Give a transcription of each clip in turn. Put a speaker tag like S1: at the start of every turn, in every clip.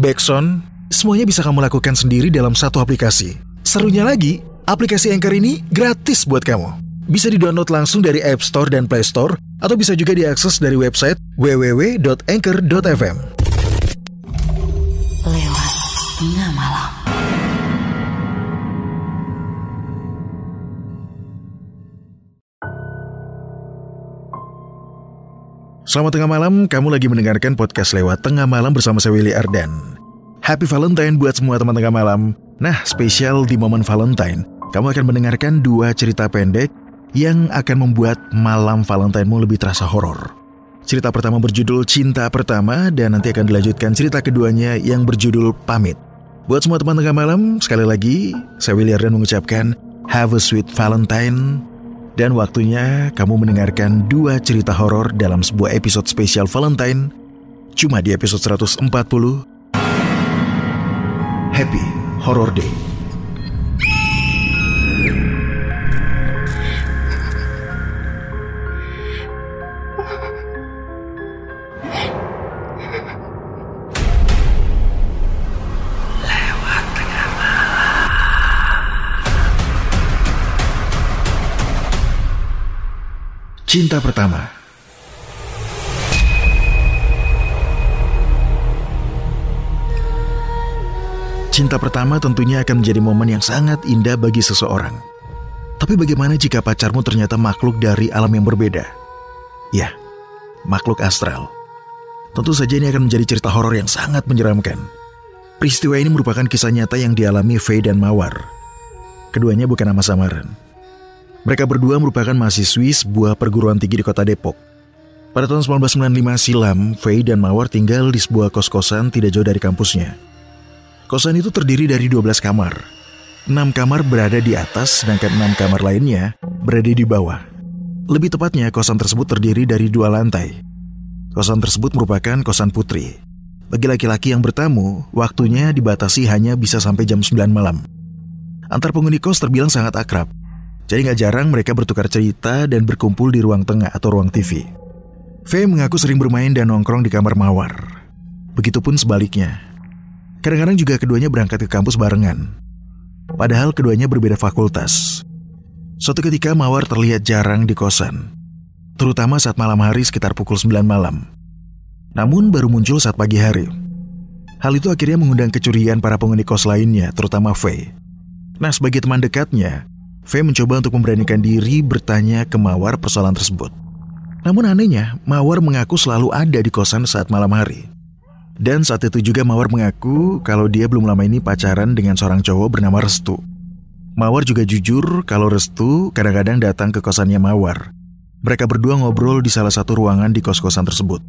S1: backsound, semuanya bisa kamu lakukan sendiri dalam satu aplikasi. Serunya lagi, aplikasi Anchor ini gratis buat kamu. Bisa di-download langsung dari App Store dan Play Store, atau bisa juga diakses dari website www.anchor.fm. Selamat tengah malam, kamu lagi mendengarkan podcast lewat tengah malam bersama saya Willy Ardan. Happy Valentine buat semua teman tengah malam. Nah, spesial di momen Valentine, kamu akan mendengarkan dua cerita pendek yang akan membuat malam Valentine-mu lebih terasa horor. Cerita pertama berjudul Cinta Pertama dan nanti akan dilanjutkan cerita keduanya yang berjudul Pamit. Buat semua teman tengah malam, sekali lagi saya Willy Ardan mengucapkan Have a sweet Valentine dan waktunya kamu mendengarkan dua cerita horor dalam sebuah episode spesial Valentine cuma di episode 140 Happy Horror Day. Cinta pertama. Cinta pertama tentunya akan menjadi momen yang sangat indah bagi seseorang. Tapi bagaimana jika pacarmu ternyata makhluk dari alam yang berbeda? Ya, makhluk astral. Tentu saja ini akan menjadi cerita horor yang sangat menyeramkan. Peristiwa ini merupakan kisah nyata yang dialami Faye dan Mawar. Keduanya bukan nama samaran. Mereka berdua merupakan mahasiswi sebuah perguruan tinggi di kota Depok. Pada tahun 1995 silam, Faye dan Mawar tinggal di sebuah kos-kosan tidak jauh dari kampusnya. Kosan itu terdiri dari 12 kamar. 6 kamar berada di atas, sedangkan 6 kamar lainnya berada di bawah. Lebih tepatnya, kosan tersebut terdiri dari dua lantai. Kosan tersebut merupakan kosan putri. Bagi laki-laki yang bertamu, waktunya dibatasi hanya bisa sampai jam 9 malam. Antar penghuni kos terbilang sangat akrab. Jadi gak jarang mereka bertukar cerita dan berkumpul di ruang tengah atau ruang TV. Faye mengaku sering bermain dan nongkrong di kamar Mawar. Begitupun sebaliknya. Kadang-kadang juga keduanya berangkat ke kampus barengan. Padahal keduanya berbeda fakultas. Suatu ketika Mawar terlihat jarang di kosan. Terutama saat malam hari sekitar pukul 9 malam. Namun baru muncul saat pagi hari. Hal itu akhirnya mengundang kecurigaan para penghuni kos lainnya, terutama Faye. Nah, sebagai teman dekatnya, Faye mencoba untuk memberanikan diri bertanya ke Mawar persoalan tersebut. Namun anehnya, Mawar mengaku selalu ada di kosan saat malam hari. Dan saat itu juga Mawar mengaku kalau dia belum lama ini pacaran dengan seorang cowok bernama Restu. Mawar juga jujur kalau Restu kadang-kadang datang ke kosannya Mawar. Mereka berdua ngobrol di salah satu ruangan di kos-kosan tersebut.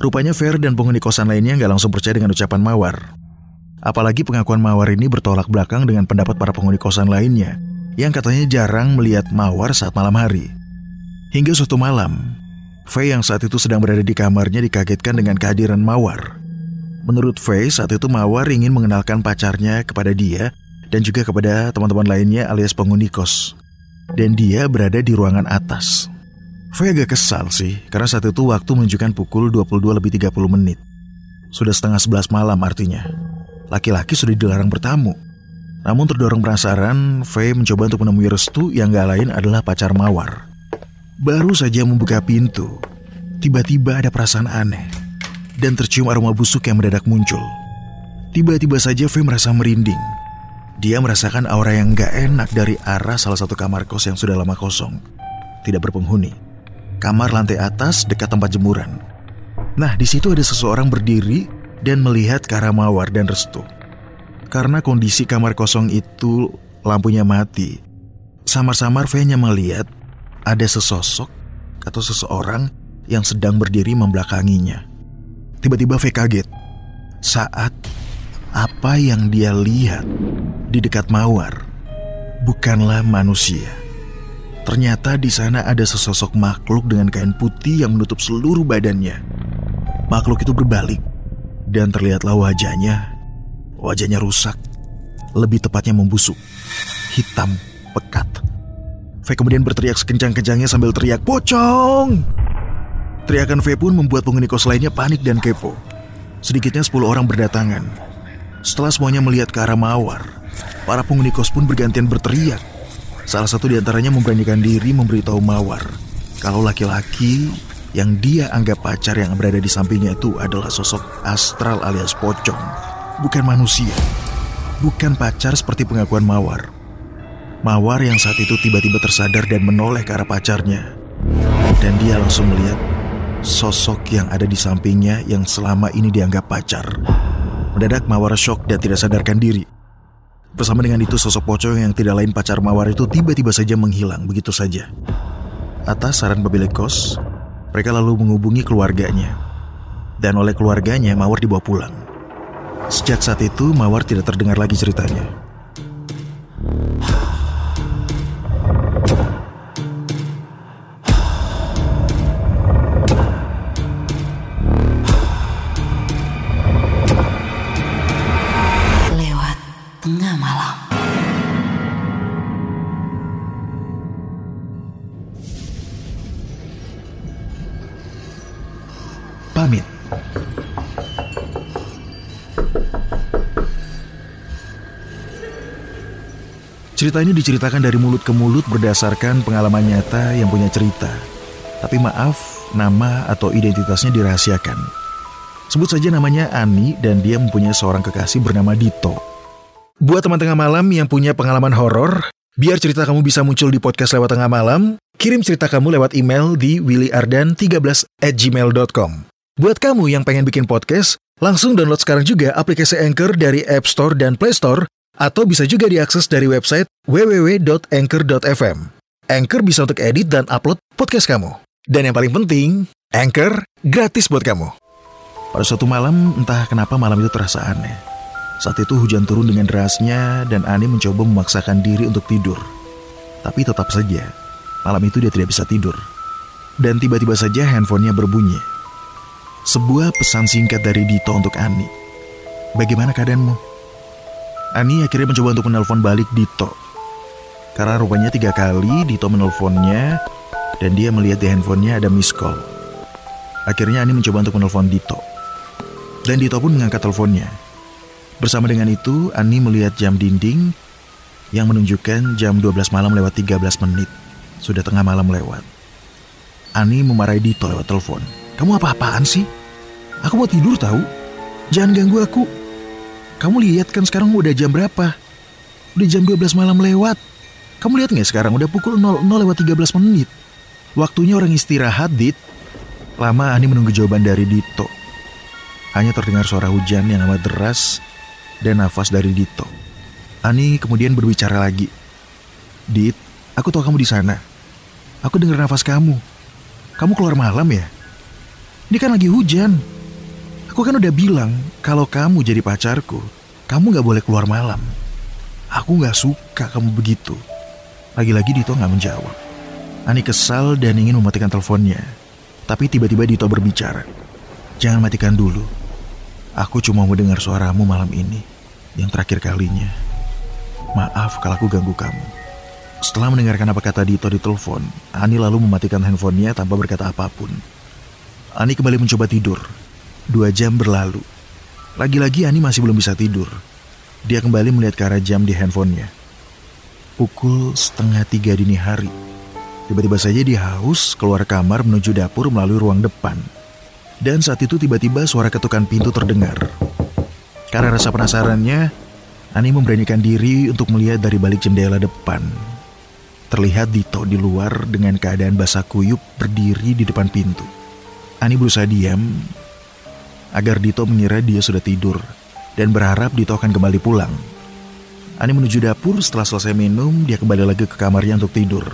S1: Rupanya Fair dan penghuni kosan lainnya nggak langsung percaya dengan ucapan Mawar. Apalagi pengakuan Mawar ini bertolak belakang dengan pendapat para penghuni kosan lainnya yang katanya jarang melihat Mawar saat malam hari. Hingga suatu malam, Faye yang saat itu sedang berada di kamarnya dikagetkan dengan kehadiran Mawar. Menurut Faye, saat itu Mawar ingin mengenalkan pacarnya kepada dia dan juga kepada teman-teman lainnya alias penghuni kos. Dan dia berada di ruangan atas. Faye agak kesal sih, karena saat itu waktu menunjukkan pukul 22 lebih 30 menit. Sudah setengah 11 malam artinya. Laki-laki sudah dilarang bertamu. Namun terdorong penasaran, Faye mencoba untuk menemui Restu yang gak lain adalah pacar Mawar. Baru saja membuka pintu, tiba-tiba ada perasaan aneh dan tercium aroma busuk yang mendadak muncul. Tiba-tiba saja Faye merasa merinding. Dia merasakan aura yang gak enak dari arah salah satu kamar kos yang sudah lama kosong. Tidak berpenghuni. Kamar lantai atas dekat tempat jemuran. Nah, di situ ada seseorang berdiri dan melihat ke arah Mawar dan Restu. Karena kondisi kamar kosong itu lampunya mati. Samar-samar hanya melihat ada sesosok atau seseorang yang sedang berdiri membelakanginya. Tiba-tiba Faye kaget saat Apa yang dia lihat di dekat Mawar bukanlah manusia. Ternyata di sana ada sesosok makhluk dengan kain putih yang menutup seluruh badannya. Makhluk itu berbalik dan terlihatlah wajahnya. Wajahnya rusak, lebih tepatnya membusuk, hitam, pekat. V kemudian berteriak sekencang-kencangnya sambil teriak pocong. Teriakan V pun membuat penghuni kos lainnya panik dan kepo. Sedikitnya 10 orang berdatangan. Setelah semuanya melihat ke arah Mawar, para penghuni kos pun bergantian berteriak. Salah satu di antaranya memberanikan diri memberitahu Mawar kalau laki-laki yang dia anggap pacar yang berada di sampingnya itu adalah sosok astral alias pocong, bukan manusia. Bukan pacar seperti pengakuan Mawar. Mawar yang saat itu tiba-tiba tersadar dan menoleh ke arah pacarnya. Dan dia langsung melihat sosok yang ada di sampingnya yang selama ini dianggap pacar. Mendadak Mawar shock dan tidak sadarkan diri. Bersama dengan itu sosok pocong yang tidak lain pacar Mawar itu tiba-tiba saja menghilang begitu saja. Atas saran pemilik kos, mereka lalu menghubungi keluarganya. Dan oleh keluarganya Mawar dibawa pulang. Sejak saat itu Mawar tidak terdengar lagi ceritanya.
S2: Lewat tengah malam.
S1: Pamit. Cerita ini diceritakan dari mulut ke mulut berdasarkan pengalaman nyata yang punya cerita. Tapi maaf, nama atau identitasnya dirahasiakan. Sebut saja namanya Ani dan dia mempunyai seorang kekasih bernama Dito. Buat teman tengah malam yang punya pengalaman horor, biar cerita kamu bisa muncul di podcast lewat tengah malam, kirim cerita kamu lewat email di willyardan13 at gmail.com. Buat kamu yang pengen bikin podcast, langsung download sekarang juga aplikasi Anchor dari App Store dan Play Store, atau bisa juga diakses dari website www.anchor.fm. Anchor bisa untuk edit dan upload podcast kamu. Dan yang paling penting, Anchor gratis buat kamu. Pada suatu malam, entah kenapa malam itu terasa aneh. Saat itu hujan turun dengan derasnya dan Ani mencoba memaksakan diri untuk tidur. Tapi tetap saja, malam itu dia tidak bisa tidur. Dan tiba-tiba saja handphonenya berbunyi. Sebuah pesan singkat dari Dito untuk Ani. Bagaimana keadaanmu? Ani akhirnya mencoba untuk menelpon balik Dito. Karena rupanya tiga kali Dito menelponnya dan dia melihat di handphonenya ada miss call. Akhirnya Ani mencoba untuk menelpon Dito. Dan Dito pun mengangkat teleponnya. Bersama dengan itu, Ani melihat jam dinding yang menunjukkan jam 12 malam lewat 13 menit. Sudah tengah malam lewat. Ani memarahi Dito lewat telepon. Kamu apa-apaan sih? Aku mau tidur tahu. Jangan ganggu aku. Kamu lihat kan sekarang udah jam berapa? Udah jam 12 malam lewat. Kamu lihat nggak sekarang udah pukul 00 lewat 13 menit. Waktunya orang istirahat, Dit. Lama Ani menunggu jawaban dari Dito. Hanya terdengar suara hujan yang amat deras dan nafas dari Dito. Ani kemudian berbicara lagi. Dit, aku tahu kamu di sana. Aku dengar nafas kamu. Kamu keluar malam ya? Ini kan lagi hujan. Aku kan udah bilang kalau kamu jadi pacarku, kamu gak boleh keluar malam. Aku gak suka kamu begitu. Lagi-lagi Dito gak menjawab. Ani kesal dan ingin mematikan teleponnya. Tapi tiba-tiba Dito berbicara. Jangan matikan dulu. Aku cuma mau dengar suaramu malam ini. Yang terakhir kalinya. Maaf kalau aku ganggu kamu. Setelah mendengarkan apa kata Dito di telepon, Ani lalu mematikan handphonenya tanpa berkata apa pun. Ani kembali mencoba tidur. Dua jam berlalu. Lagi-lagi Ani masih belum bisa tidur. Dia kembali melihat ke arah jam di handphonenya. Pukul setengah tiga dini hari. Tiba-tiba saja dia haus keluar kamar menuju dapur melalui ruang depan. Dan saat itu tiba-tiba suara ketukan pintu terdengar. Karena rasa penasarannya, Ani memberanikan diri untuk melihat dari balik jendela depan. Terlihat Dito di luar dengan keadaan basah kuyup berdiri di depan pintu. Ani berusaha diam agar Dito mengira dia sudah tidur dan berharap Dito akan kembali pulang. Ani menuju dapur setelah selesai minum, dia kembali lagi ke kamarnya untuk tidur.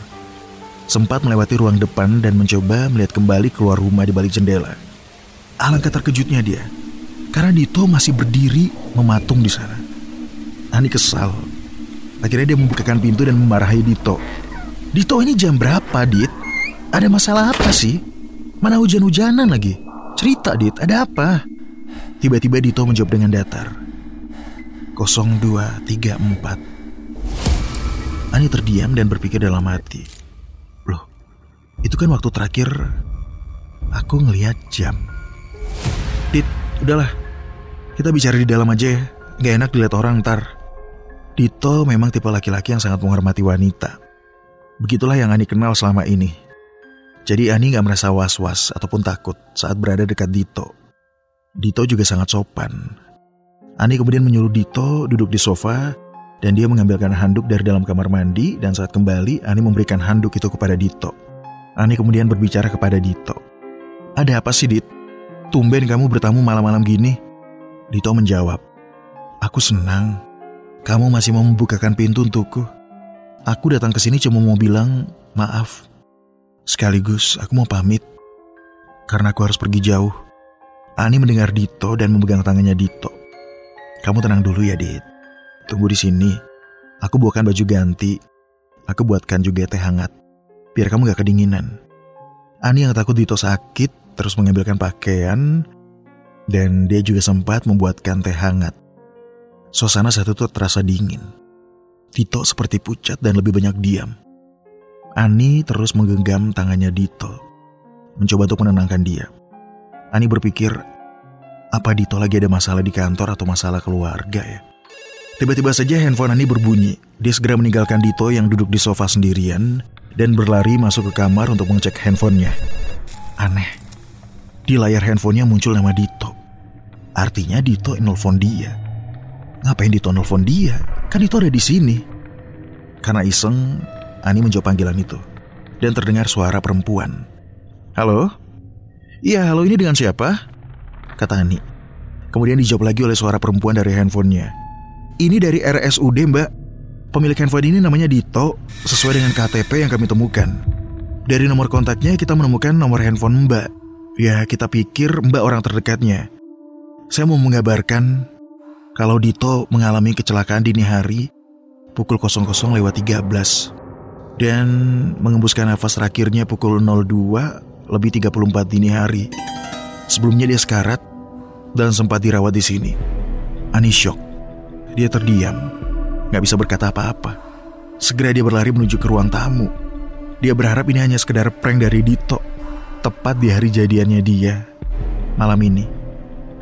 S1: Sempat melewati ruang depan dan mencoba melihat kembali keluar rumah di balik jendela. Alangkah terkejutnya dia. Karena Dito masih berdiri mematung di sana. Ani kesal. Akhirnya dia membukakan pintu dan memarahi Dito. Dito ini jam berapa, Dit? Ada masalah apa sih? Mana hujan-hujanan lagi? Cerita, Dit, ada apa? Tiba-tiba Dito menjawab dengan datar. 0234. Ani terdiam dan berpikir dalam hati. Loh, itu kan waktu terakhir aku ngelihat jam. Dit, udahlah. Kita bicara di dalam aja ya. Gak enak dilihat orang ntar. Dito memang tipe laki-laki yang sangat menghormati wanita. Begitulah yang Ani kenal selama ini. Jadi Ani gak merasa was-was ataupun takut saat berada dekat Dito. Dito juga sangat sopan. Ani kemudian menyuruh Dito duduk di sofa dan dia mengambilkan handuk dari dalam kamar mandi dan saat kembali Ani memberikan handuk itu kepada Dito. Ani kemudian berbicara kepada Dito. Ada apa sih Dit? Tumben kamu bertamu malam-malam gini? Dito menjawab. Aku senang. Kamu masih mau membukakan pintu untukku. Aku datang ke sini cuma mau bilang maaf. Sekaligus aku mau pamit. Karena aku harus pergi jauh. Ani mendengar Dito dan memegang tangannya Dito. Kamu tenang dulu ya, Dit. Tunggu di sini. Aku buatkan baju ganti. Aku buatkan juga teh hangat. Biar kamu gak kedinginan. Ani yang takut Dito sakit, terus mengambilkan pakaian, dan dia juga sempat membuatkan teh hangat. Suasana saat itu terasa dingin. Dito seperti pucat dan lebih banyak diam. Ani terus menggenggam tangannya Dito, mencoba untuk menenangkan dia. Ani berpikir, apa Dito lagi ada masalah di kantor atau masalah keluarga ya? Tiba-tiba saja handphone Ani berbunyi. Dia segera meninggalkan Dito yang duduk di sofa sendirian dan berlari masuk ke kamar untuk mengecek handphonenya. Aneh, di layar handphonenya muncul nama Dito. Artinya Dito nelfon dia. Ngapain Dito nelfon dia? Kan Dito ada di sini. Karena iseng, Ani menjawab panggilan itu. Dan terdengar suara perempuan. Halo? Iya, halo ini dengan siapa? Kata Ani. Kemudian dijawab lagi oleh suara perempuan dari handphonenya. Ini dari RSUD mbak. Pemilik handphone ini namanya Dito, sesuai dengan KTP yang kami temukan. Dari nomor kontaknya kita menemukan nomor handphone mbak. Ya, kita pikir mbak orang terdekatnya. Saya mau mengabarkan kalau Dito mengalami kecelakaan dini hari pukul 00 lewat 13 dan mengembuskan nafas terakhirnya pukul 02 lebih 34 dini hari. Sebelumnya dia sekarat dan sempat dirawat di sini. Ani shock. Dia terdiam, gak bisa berkata apa-apa. Segera dia berlari menuju ke ruang tamu. Dia berharap ini hanya sekedar prank dari Dito, tepat di hari jadiannya dia malam ini.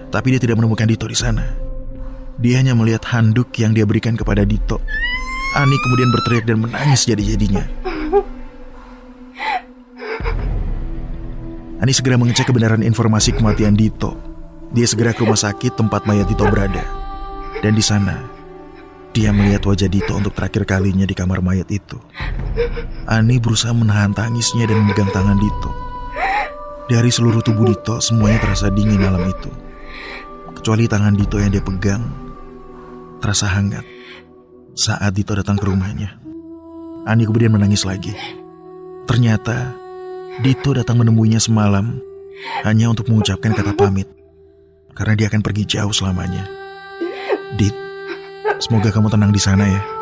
S1: Tapi dia tidak menemukan Dito di sana. Dia hanya melihat handuk yang dia berikan kepada Dito. Ani kemudian berteriak dan menangis jadi-jadinya. Ani segera mengecek kebenaran informasi kematian Dito. Dia segera ke rumah sakit tempat mayat Dito berada. Dan di sana, dia melihat wajah Dito untuk terakhir kalinya di kamar mayat itu. Ani berusaha menahan tangisnya dan memegang tangan Dito. Dari seluruh tubuh Dito, semuanya terasa dingin malam itu. Kecuali tangan Dito yang dia pegang, terasa hangat saat Dito datang ke rumahnya. Ani kemudian menangis lagi. Ternyata Dito datang menemuinya semalam hanya untuk mengucapkan kata pamit. Karena dia akan pergi jauh selamanya. Dit, semoga kamu tenang di sana ya.